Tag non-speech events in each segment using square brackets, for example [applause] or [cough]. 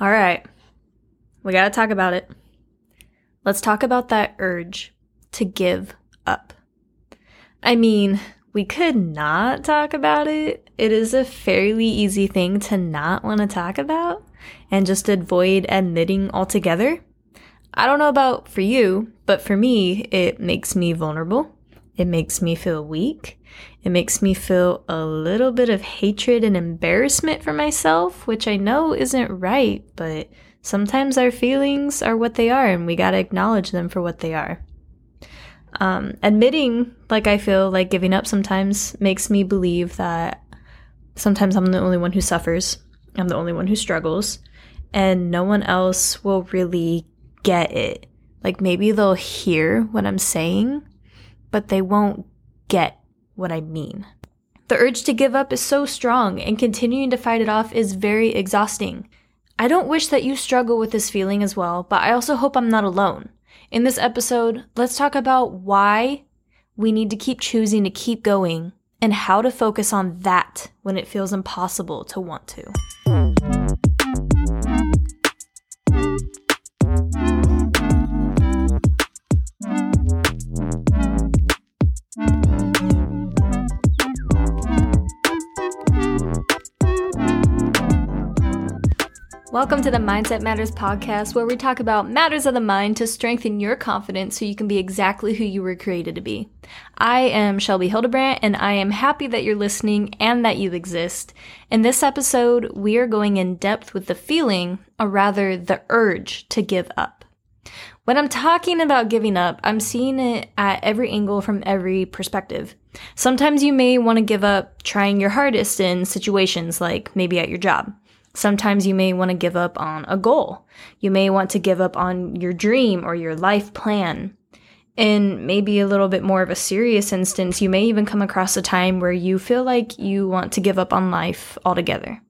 All right. We got to talk about it. Let's talk about that urge to give up. I mean, we could not talk about it. It is a fairly easy thing to not want to talk about and just avoid admitting altogether. I don't know about for you, but for me, it makes me vulnerable. It makes me feel weak. It makes me feel a little bit of hatred and embarrassment for myself, which I know isn't right, but sometimes our feelings are what they are and we gotta acknowledge them for what they are. Um, admitting, like I feel like giving up sometimes, makes me believe that sometimes I'm the only one who suffers, I'm the only one who struggles, and no one else will really get it. Like maybe they'll hear what I'm saying, but they won't get what I mean. The urge to give up is so strong, and continuing to fight it off is very exhausting. I don't wish that you struggle with this feeling as well, but I also hope I'm not alone. In this episode, let's talk about why we need to keep choosing to keep going and how to focus on that when it feels impossible to want to. Welcome to the Mindset Matters podcast, where we talk about matters of the mind to strengthen your confidence so you can be exactly who you were created to be. I am Shelby Hildebrandt, and I am happy that you're listening and that you exist. In this episode, we are going in depth with the feeling, or rather the urge, to give up. When I'm talking about giving up, I'm seeing it at every angle from every perspective. Sometimes you may want to give up trying your hardest in situations like maybe at your job. Sometimes you may want to give up on a goal. You may want to give up on your dream or your life plan. In maybe a little bit more of a serious instance, you may even come across a time where you feel like you want to give up on life altogether.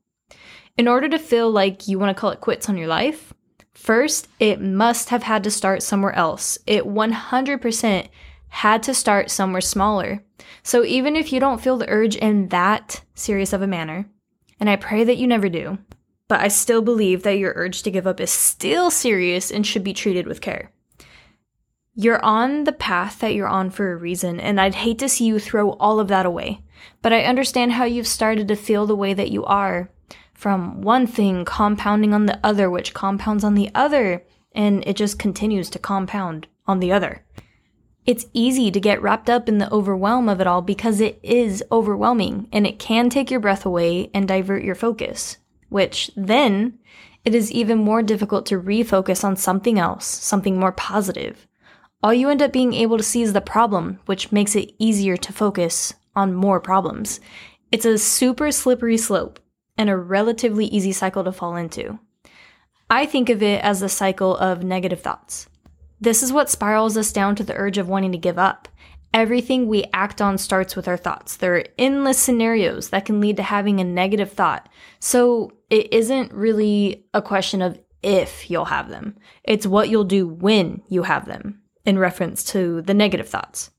In order to feel like you want to call it quits on your life, first, it must have had to start somewhere else. It 100% had to start somewhere smaller. So even if you don't feel the urge in that serious of a manner, and I pray that you never do, but I still believe that your urge to give up is still serious and should be treated with care. You're on the path that you're on for a reason, and I'd hate to see you throw all of that away. But I understand how you've started to feel the way that you are, from one thing compounding on the other, which compounds on the other, and it just continues to compound on the other. It's easy to get wrapped up in the overwhelm of it all because it is overwhelming and it can take your breath away and divert your focus which then it is even more difficult to refocus on something else, something more positive. All you end up being able to see is the problem, which makes it easier to focus on more problems. It's a super slippery slope and a relatively easy cycle to fall into. I think of it as the cycle of negative thoughts. This is what spirals us down to the urge of wanting to give up. Everything we act on starts with our thoughts. There are endless scenarios that can lead to having a negative thought. So it isn't really a question of if you'll have them, it's what you'll do when you have them, in reference to the negative thoughts.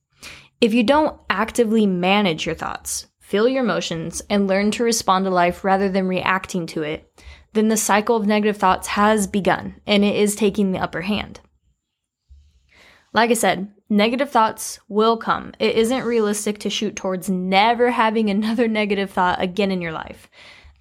If you don't actively manage your thoughts, feel your emotions, and learn to respond to life rather than reacting to it, then the cycle of negative thoughts has begun and it is taking the upper hand. Like I said, negative thoughts will come. It isn't realistic to shoot towards never having [laughs] another negative thought again in your life.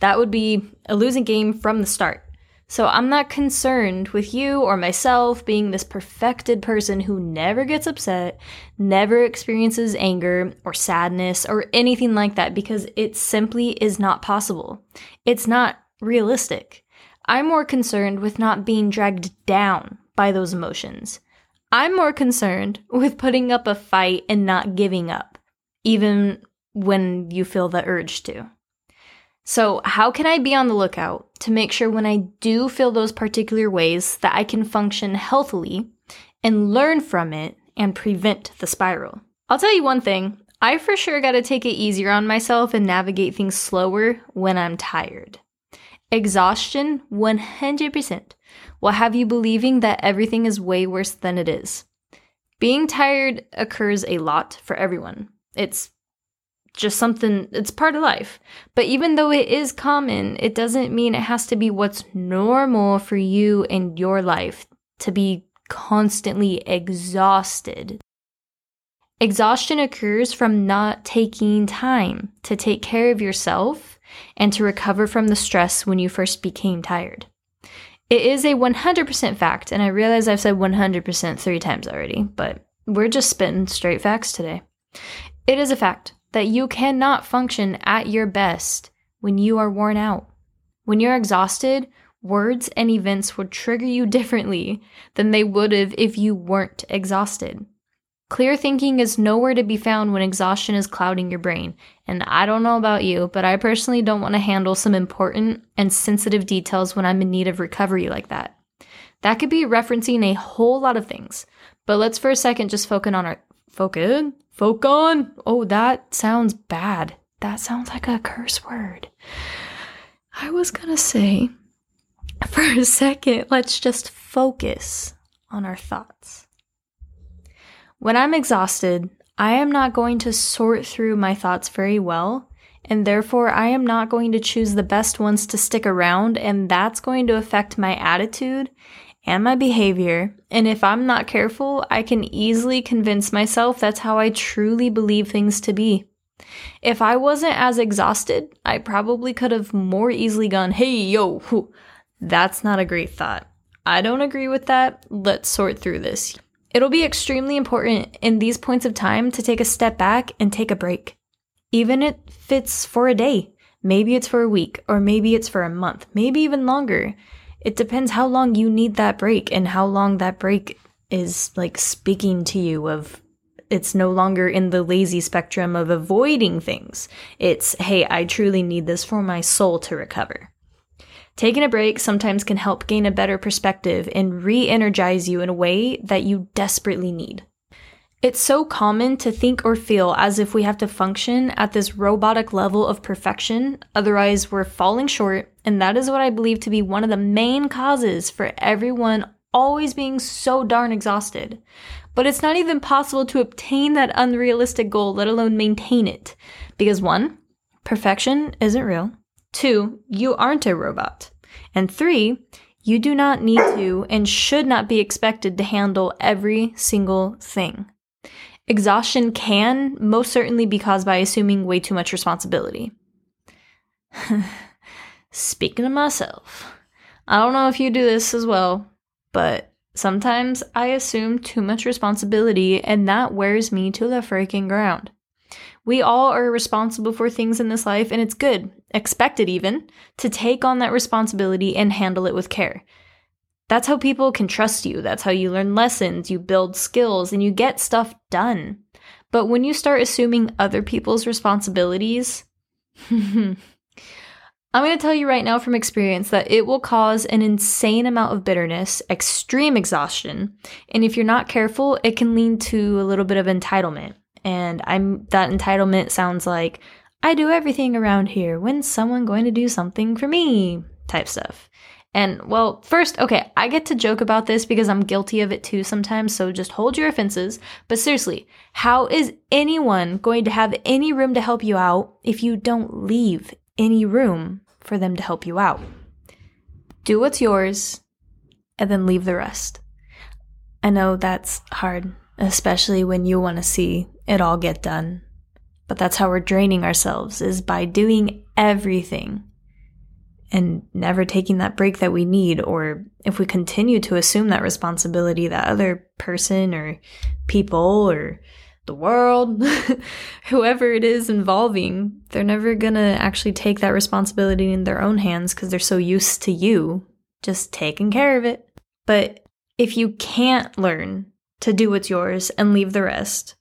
That would be a losing game from the start. So I'm not concerned with you or myself being this perfected person who never gets upset, never experiences anger or sadness or anything like that because it simply is not possible. It's not realistic. I'm more concerned with not being dragged down by those emotions. I'm more concerned with putting up a fight and not giving up, even when you feel the urge to. So, how can I be on the lookout to make sure when I do feel those particular ways that I can function healthily and learn from it and prevent the spiral? I'll tell you one thing I for sure got to take it easier on myself and navigate things slower when I'm tired. Exhaustion 100% will have you believing that everything is way worse than it is. Being tired occurs a lot for everyone. It's just something, it's part of life. But even though it is common, it doesn't mean it has to be what's normal for you in your life to be constantly exhausted. Exhaustion occurs from not taking time to take care of yourself and to recover from the stress when you first became tired. It is a 100% fact, and I realize I've said 100% three times already, but we're just spitting straight facts today. It is a fact that you cannot function at your best when you are worn out. When you're exhausted, words and events would trigger you differently than they would have if you weren't exhausted. Clear thinking is nowhere to be found when exhaustion is clouding your brain. And I don't know about you, but I personally don't want to handle some important and sensitive details when I'm in need of recovery like that. That could be referencing a whole lot of things. But let's for a second just focus on our focus. Focus on. Oh, that sounds bad. That sounds like a curse word. I was gonna say, [laughs] for a second, let's just focus on our thoughts. When I'm exhausted, I am not going to sort through my thoughts very well, and therefore I am not going to choose the best ones to stick around, and that's going to affect my attitude and my behavior. And if I'm not careful, I can easily convince myself that's how I truly believe things to be. If I wasn't as exhausted, I probably could have more easily gone, hey, yo, whew, that's not a great thought. I don't agree with that. Let's sort through this. It'll be extremely important in these points of time to take a step back and take a break. Even if it's for a day, maybe it's for a week, or maybe it's for a month, maybe even longer. It depends how long you need that break and how long that break is like speaking to you of it's no longer in the lazy spectrum of avoiding things. It's, hey, I truly need this for my soul to recover. Taking a break sometimes can help gain a better perspective and re energize you in a way that you desperately need. It's so common to think or feel as if we have to function at this robotic level of perfection, otherwise, we're falling short, and that is what I believe to be one of the main causes for everyone always being so darn exhausted. But it's not even possible to obtain that unrealistic goal, let alone maintain it. Because one, perfection isn't real. Two, you aren't a robot. And three, you do not need to and should not be expected to handle every single thing. Exhaustion can most certainly be caused by assuming way too much responsibility. [laughs] Speaking of myself, I don't know if you do this as well, but sometimes I assume too much responsibility and that wears me to the freaking ground. We all are responsible for things in this life, and it's good, expected even, to take on that responsibility and handle it with care. That's how people can trust you. That's how you learn lessons, you build skills, and you get stuff done. But when you start assuming other people's responsibilities, [laughs] I'm going to tell you right now from experience that it will cause an insane amount of bitterness, extreme exhaustion, and if you're not careful, it can lead to a little bit of entitlement. And I'm that entitlement sounds like I do everything around here. When's someone going to do something for me? type stuff. And well, first, okay, I get to joke about this because I'm guilty of it too sometimes, so just hold your offenses. But seriously, how is anyone going to have any room to help you out if you don't leave any room for them to help you out? Do what's yours and then leave the rest. I know that's hard, especially when you want to see it all get done. But that's how we're draining ourselves is by doing everything and never taking that break that we need or if we continue to assume that responsibility that other person or people or the world [laughs] whoever it is involving they're never to actually take that responsibility in their own hands cuz they're so used to you just taking care of it but if you can't learn to do what's yours and leave the rest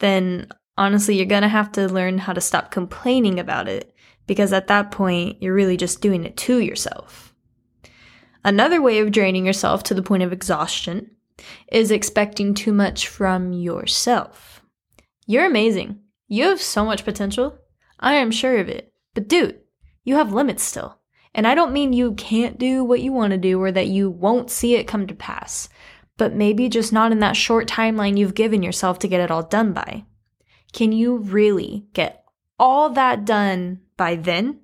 then honestly, you're going to have to learn how to stop complaining about it because at that point, you're really just doing it to yourself. Another way of draining yourself to the point of exhaustion is expecting too much from yourself. You're amazing. You have so much potential. I am sure of it. But dude, you have limits still. And I don't mean you can't do what you want to do or that you won't see it come to pass but maybe just not in that short timeline you've given yourself to get it all done by. Can you really get all that done by then?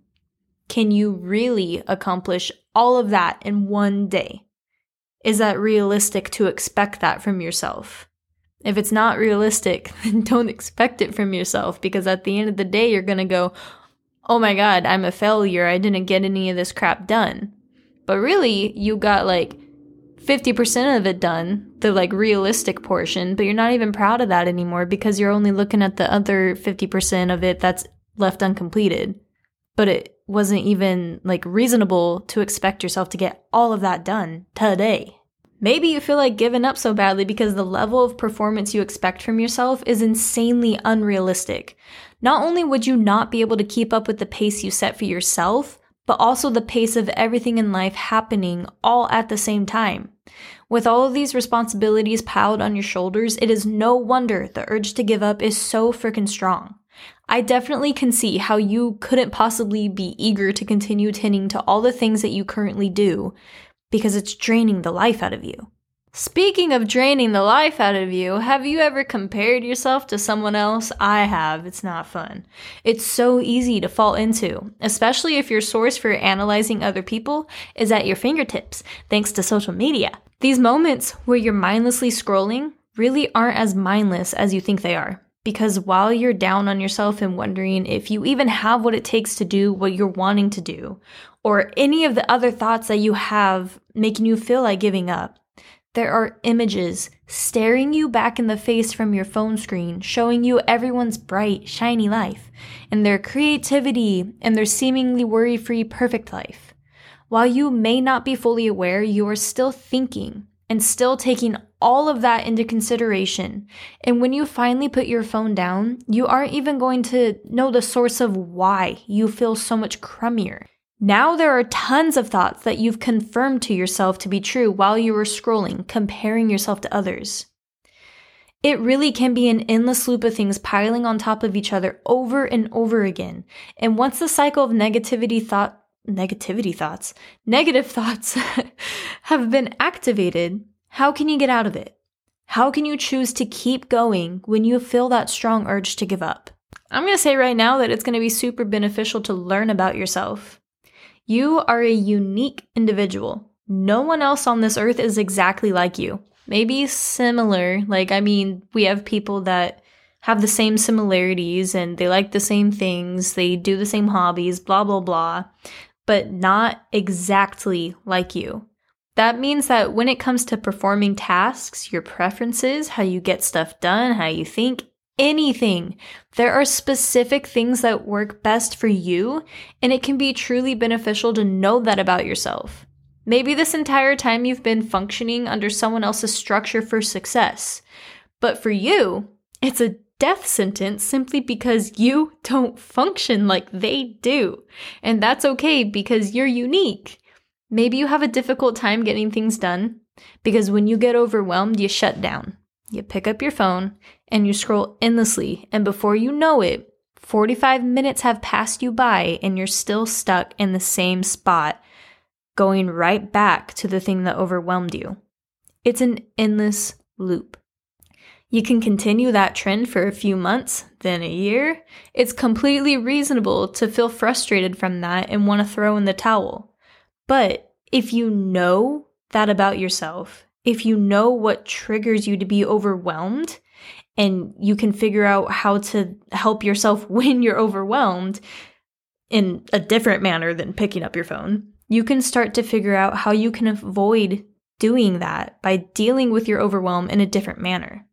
Can you really accomplish all of that in one day? Is that realistic to expect that from yourself? If it's not realistic, [laughs] then don't expect it from yourself because at the end of the day, you're going to go, oh my God, I'm a failure. I didn't get any of this crap done. But really, you got like 50% of it done, the like realistic portion, but you're not even proud of that anymore because you're only looking at the other 50% of it that's left uncompleted. But it wasn't even like reasonable to expect yourself to get all of that done today. Maybe you feel like giving up so badly because the level of performance you expect from yourself is insanely unrealistic. Not only would you not be able to keep up with the pace you set for yourself, but also the pace of everything in life happening all at the same time. With all of these responsibilities piled on your shoulders, it is no wonder the urge to give up is so freaking strong. I definitely can see how you couldn't possibly be eager to continue tending to all the things that you currently do because it's draining the life out of you. Speaking of draining the life out of you, have you ever compared yourself to someone else? I have. It's not fun. It's so easy to fall into, especially if your source for analyzing other people is at your fingertips, thanks to social media. These moments where you're mindlessly scrolling really aren't as mindless as you think they are. Because while you're down on yourself and wondering if you even have what it takes to do what you're wanting to do, or any of the other thoughts that you have making you feel like giving up, there are images staring you back in the face from your phone screen, showing you everyone's bright, shiny life, and their creativity and their seemingly worry free, perfect life. While you may not be fully aware, you are still thinking and still taking all of that into consideration. And when you finally put your phone down, you aren't even going to know the source of why you feel so much crummier. Now there are tons of thoughts that you've confirmed to yourself to be true while you were scrolling, comparing yourself to others. It really can be an endless loop of things piling on top of each other over and over again. And once the cycle of negativity thought, negativity thoughts, negative [laughs] thoughts have been activated, how can you get out of it? How can you choose to keep going when you feel that strong urge to give up? I'm going to say right now that it's going to be super beneficial to learn about yourself. You are a unique individual. No one else on this earth is exactly like you. Maybe similar. Like, I mean, we have people that have the same similarities and they like the same things, they do the same hobbies, blah, blah, blah, but not exactly like you. That means that when it comes to performing tasks, your preferences, how you get stuff done, how you think, anything. There are specific things that work best for you, and it can be truly beneficial to know that about yourself. Maybe this entire time you've been functioning under someone else's structure for success. But for you, it's a death sentence simply because you don't function like they do. And that's okay because you're unique. Maybe you have a difficult time getting things done because when you get overwhelmed, you shut down. You pick up your phone and you scroll endlessly, and before you know it, 45 minutes have passed you by and you're still stuck in the same spot, going right back to the thing that overwhelmed you. It's an endless loop. You can continue that trend for a few months, then a year. It's completely reasonable to feel frustrated from that and want to throw in the towel. But if you know that about yourself, if you know what triggers you to be overwhelmed and you can figure out how to help yourself [laughs] when you're overwhelmed in a different manner than picking up your phone, you can start to figure out how you can avoid doing that by dealing with your overwhelm in a different manner.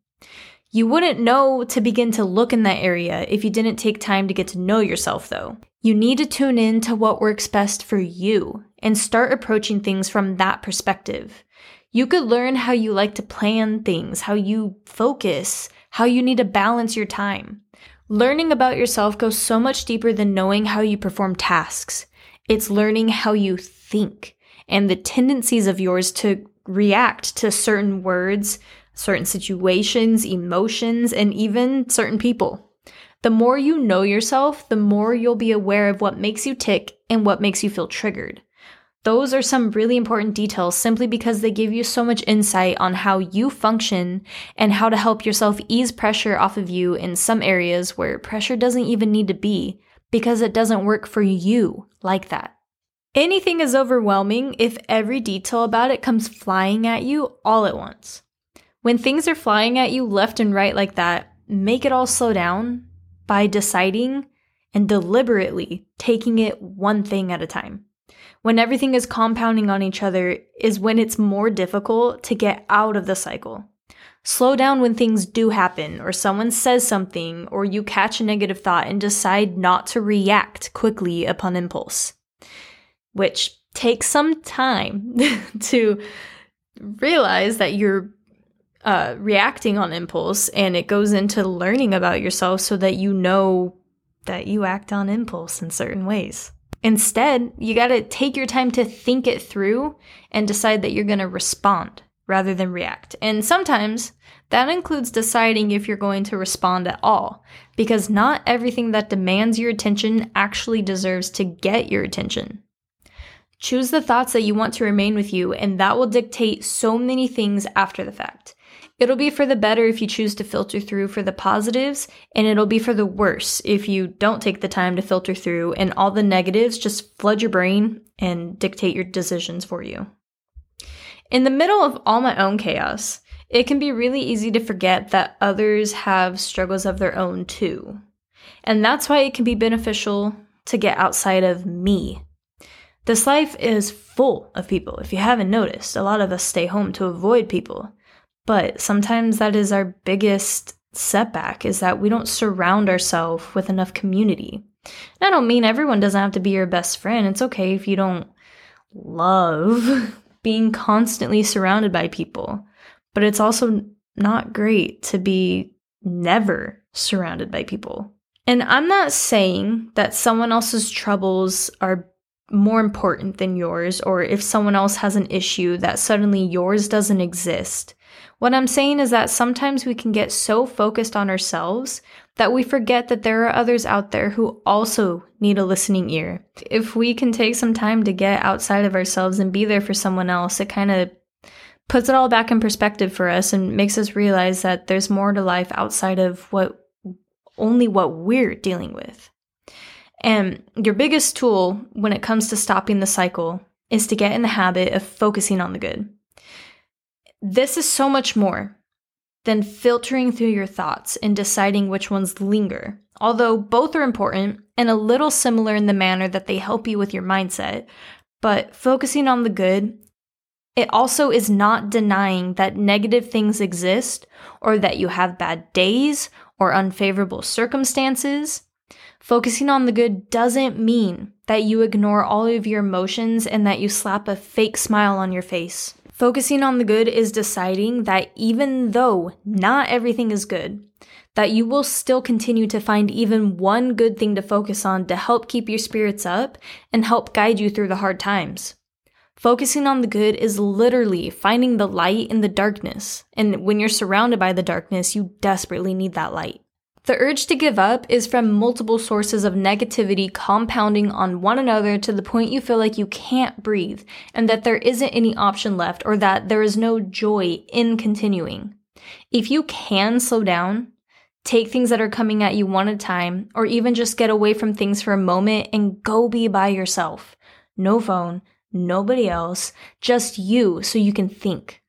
You wouldn't know to begin to look in that area if you didn't take time to get to know yourself, though. You need to tune in to what works best for you and start approaching things from that perspective. You could learn how you like to plan things, how you focus, how you need to balance your time. Learning about yourself goes so much deeper than knowing how you perform tasks. It's learning how you think and the tendencies of yours to react to certain words, certain situations, emotions, and even certain people. The more you know yourself, the more you'll be aware of what makes you tick and what makes you feel triggered. Those are some really important details simply because they give you so much insight on how you function and how to help yourself ease pressure off of you in some areas where pressure doesn't even need to be because it doesn't work for you like that. Anything is overwhelming if every detail about it comes flying at you all at once. When things are flying at you left and right like that, make it all slow down by deciding and deliberately taking it one thing at a time when everything is compounding on each other is when it's more difficult to get out of the cycle. Slow down when things do happen, or someone says something, or you catch a negative thought and decide not to react quickly upon impulse, which takes some time [laughs] to realize that you're uh, reacting on impulse and it goes into learning about yourself so that you know that you act on impulse in certain ways. Instead, you got to take your time to think it through and decide that you're going to respond rather than react. And sometimes that includes deciding if you're going to respond at all, because not everything that demands your attention actually deserves to get your attention. Choose the thoughts that you want to remain with you, and that will dictate so many things after the fact. It'll be for the better if you choose to filter through for the positives, and it'll be for the worse if you don't take the time to filter through and all the negatives just flood your brain and dictate your decisions for you. In the middle of all my own chaos, it can be really easy to forget that others have struggles of their own too. And that's why it can be beneficial to get outside of me. This life is full of people. If you haven't noticed, a lot of us stay home to avoid people. But sometimes that is our biggest setback is that we don't surround ourselves with enough community. And I don't mean everyone doesn't have to be your best friend. It's okay if you don't love [laughs] being constantly surrounded by people. But it's also not great to be never surrounded by people. And I'm not saying that someone else's troubles are more important than yours, or if someone else has an issue that suddenly yours doesn't exist. What I'm saying is that sometimes we can get so focused on ourselves that we forget that there are others out there who also need a listening ear. If we can take some time to get outside of ourselves and be there for someone else, it kind of puts it all back in perspective for us and makes us realize that there's more to life outside of what only what we're dealing with. And your biggest tool when it comes to stopping the cycle is to get in the habit of focusing on the good. This is so much more than filtering through your thoughts and deciding which ones linger. Although both are important and a little similar in the manner that they help you with your mindset, but focusing on the good, it also is not denying that negative things exist or that you have bad days or unfavorable circumstances. Focusing on the good doesn't mean that you ignore all of your emotions and that you slap a fake smile on your face. Focusing on the good is deciding that even though not everything is good, that you will still continue to find even one good thing to focus on to help keep your spirits up and help guide you through the hard times. Focusing on the good is literally finding the light in the darkness. And when you're surrounded by the darkness, you desperately need that light. The urge to give up is from multiple sources of negativity compounding on one another to the point you feel like you can't breathe and that there isn't any option left or that there is no joy in continuing. If you can slow down, take things that are coming at you one at a time, or even just get away from things for a moment and go be by yourself. No phone, nobody else, just you so you can think.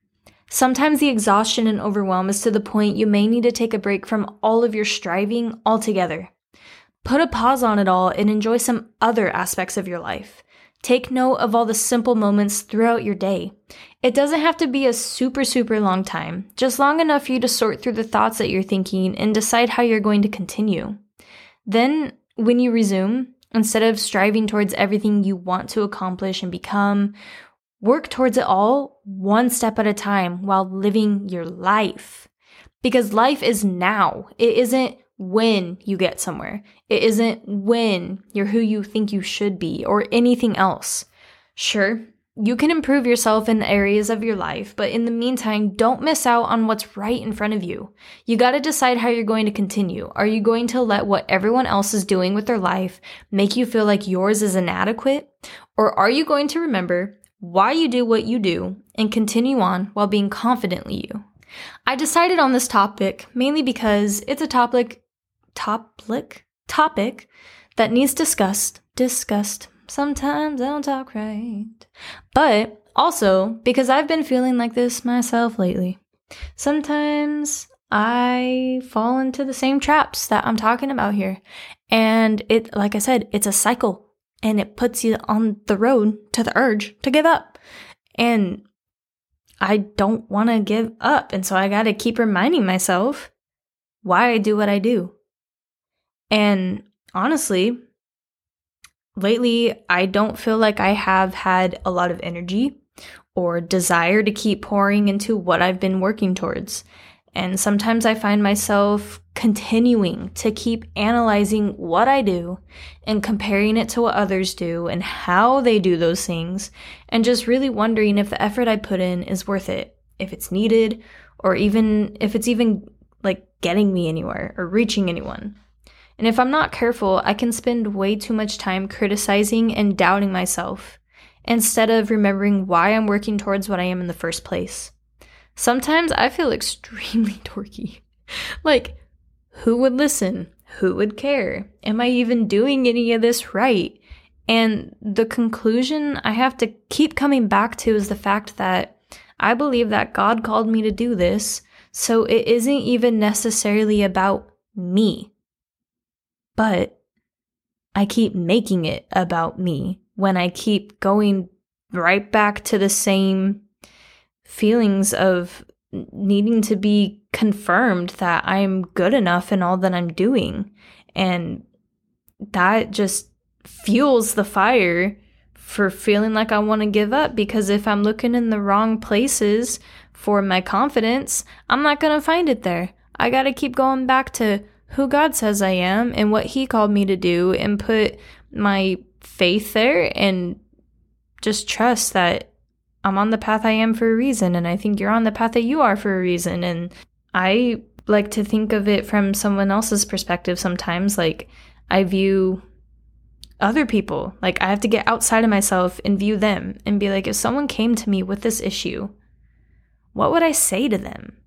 Sometimes the exhaustion and overwhelm is to the point you may need to take a break from all of your striving altogether. Put a pause on it all and enjoy some other aspects of your life. Take note of all the simple moments throughout your day. It doesn't have to be a super, super long time, just long enough for you to sort through the thoughts that you're thinking and decide how you're going to continue. Then, when you resume, instead of striving towards everything you want to accomplish and become, Work towards it all one step at a time while living your life. Because life is now. It isn't when you get somewhere. It isn't when you're who you think you should be or anything else. Sure, you can improve yourself in areas of your life, but in the meantime, don't miss out on what's right in front of you. You gotta decide how you're going to continue. Are you going to let what everyone else is doing with their life make you feel like yours is inadequate? Or are you going to remember why you do what you do and continue on while being confidently you? I decided on this topic mainly because it's a topic topic topic that needs discussed discussed. Sometimes i don't talk right. But also because i've been feeling like this myself lately. Sometimes i fall into the same traps that i'm talking about here. And it like i said it's a cycle and it puts you on the road to the urge to give up and I don't want to give up. And so I got to keep reminding myself why I do what I do. And honestly, lately, I don't feel like I have had a lot of energy or desire to keep pouring into what I've been working towards. And sometimes I find myself continuing to keep analyzing what I do and comparing it to what others do and how they do those things, and just really wondering if the effort I put in is worth it, if it's needed, or even if it's even like getting me anywhere or reaching anyone. And if I'm not careful, I can spend way too much time criticizing and doubting myself instead of remembering why I'm working towards what I am in the first place. Sometimes I feel extremely [laughs] dorky. like, who would listen? Who would care? Am I even doing any of this right? And the conclusion I have to keep coming back to is the fact that I believe that God called me to do this, so it isn't even necessarily about me. But I keep making it about me when I keep going right back to the same feelings of needing to be confirmed that I'm good enough in all that I'm doing. And that just fuels the fire for feeling like I want to give up because if I'm looking in the wrong places for my confidence, I'm not going to find it there. I got to keep going back to who God says I am and what He called me to do and put my faith there and just trust that I'm on the path I am for a reason, and I think you're on the path that you are for a reason. And I like to think of it from someone else's perspective sometimes. Like, I view other people, like, I have to get outside of myself and view them and be like, if someone came to me with this issue, what would I say to them?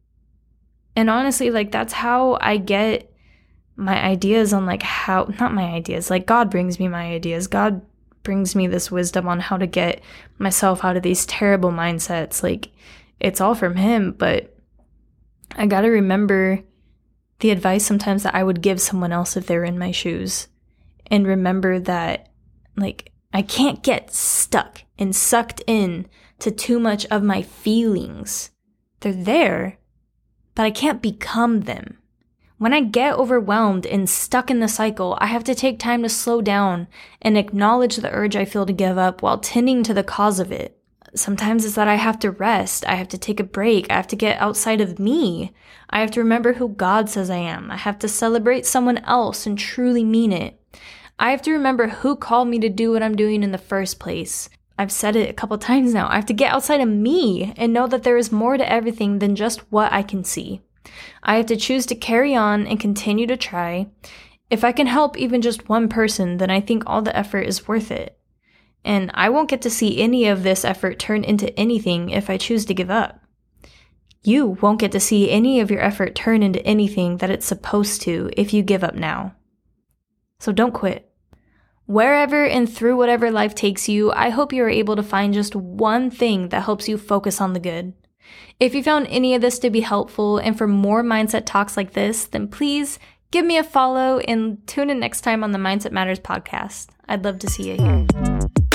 And honestly, like, that's how I get my ideas on, like, how, not my ideas, like, God brings me my ideas. God brings me this wisdom on how to get myself out of these terrible mindsets. Like, it's all from him, but I gotta remember the advice sometimes that I would give someone else if they're in my shoes. And remember that, like, I can't get stuck and sucked in to too much of my feelings. They're there, but I can't become them. When I get overwhelmed and stuck in the cycle, I have to take time to slow down and acknowledge the urge I feel to give up while tending to the cause of it. Sometimes it's that I have to rest, I have to take a break, I have to get outside of me. I have to remember who God says I am. I have to celebrate someone else and truly mean it. I have to remember who called me to do what I'm doing in the first place. I've said it a couple times now. I have to get outside of me and know that there is more to everything than just what I can see. I have to choose to carry on and continue to try. If I can help even just one person, then I think all the effort is worth it. And I won't get to see any of this effort turn into anything if I choose to give up. You won't get to see any of your effort turn into anything that it's supposed to if you give up now. So don't quit. Wherever and through whatever life takes you, I hope you are able to find just one thing that helps you focus on the good. If you found any of this to be helpful and for more mindset talks like this, then please give me a follow and tune in next time on the Mindset Matters podcast. I'd love to see you here.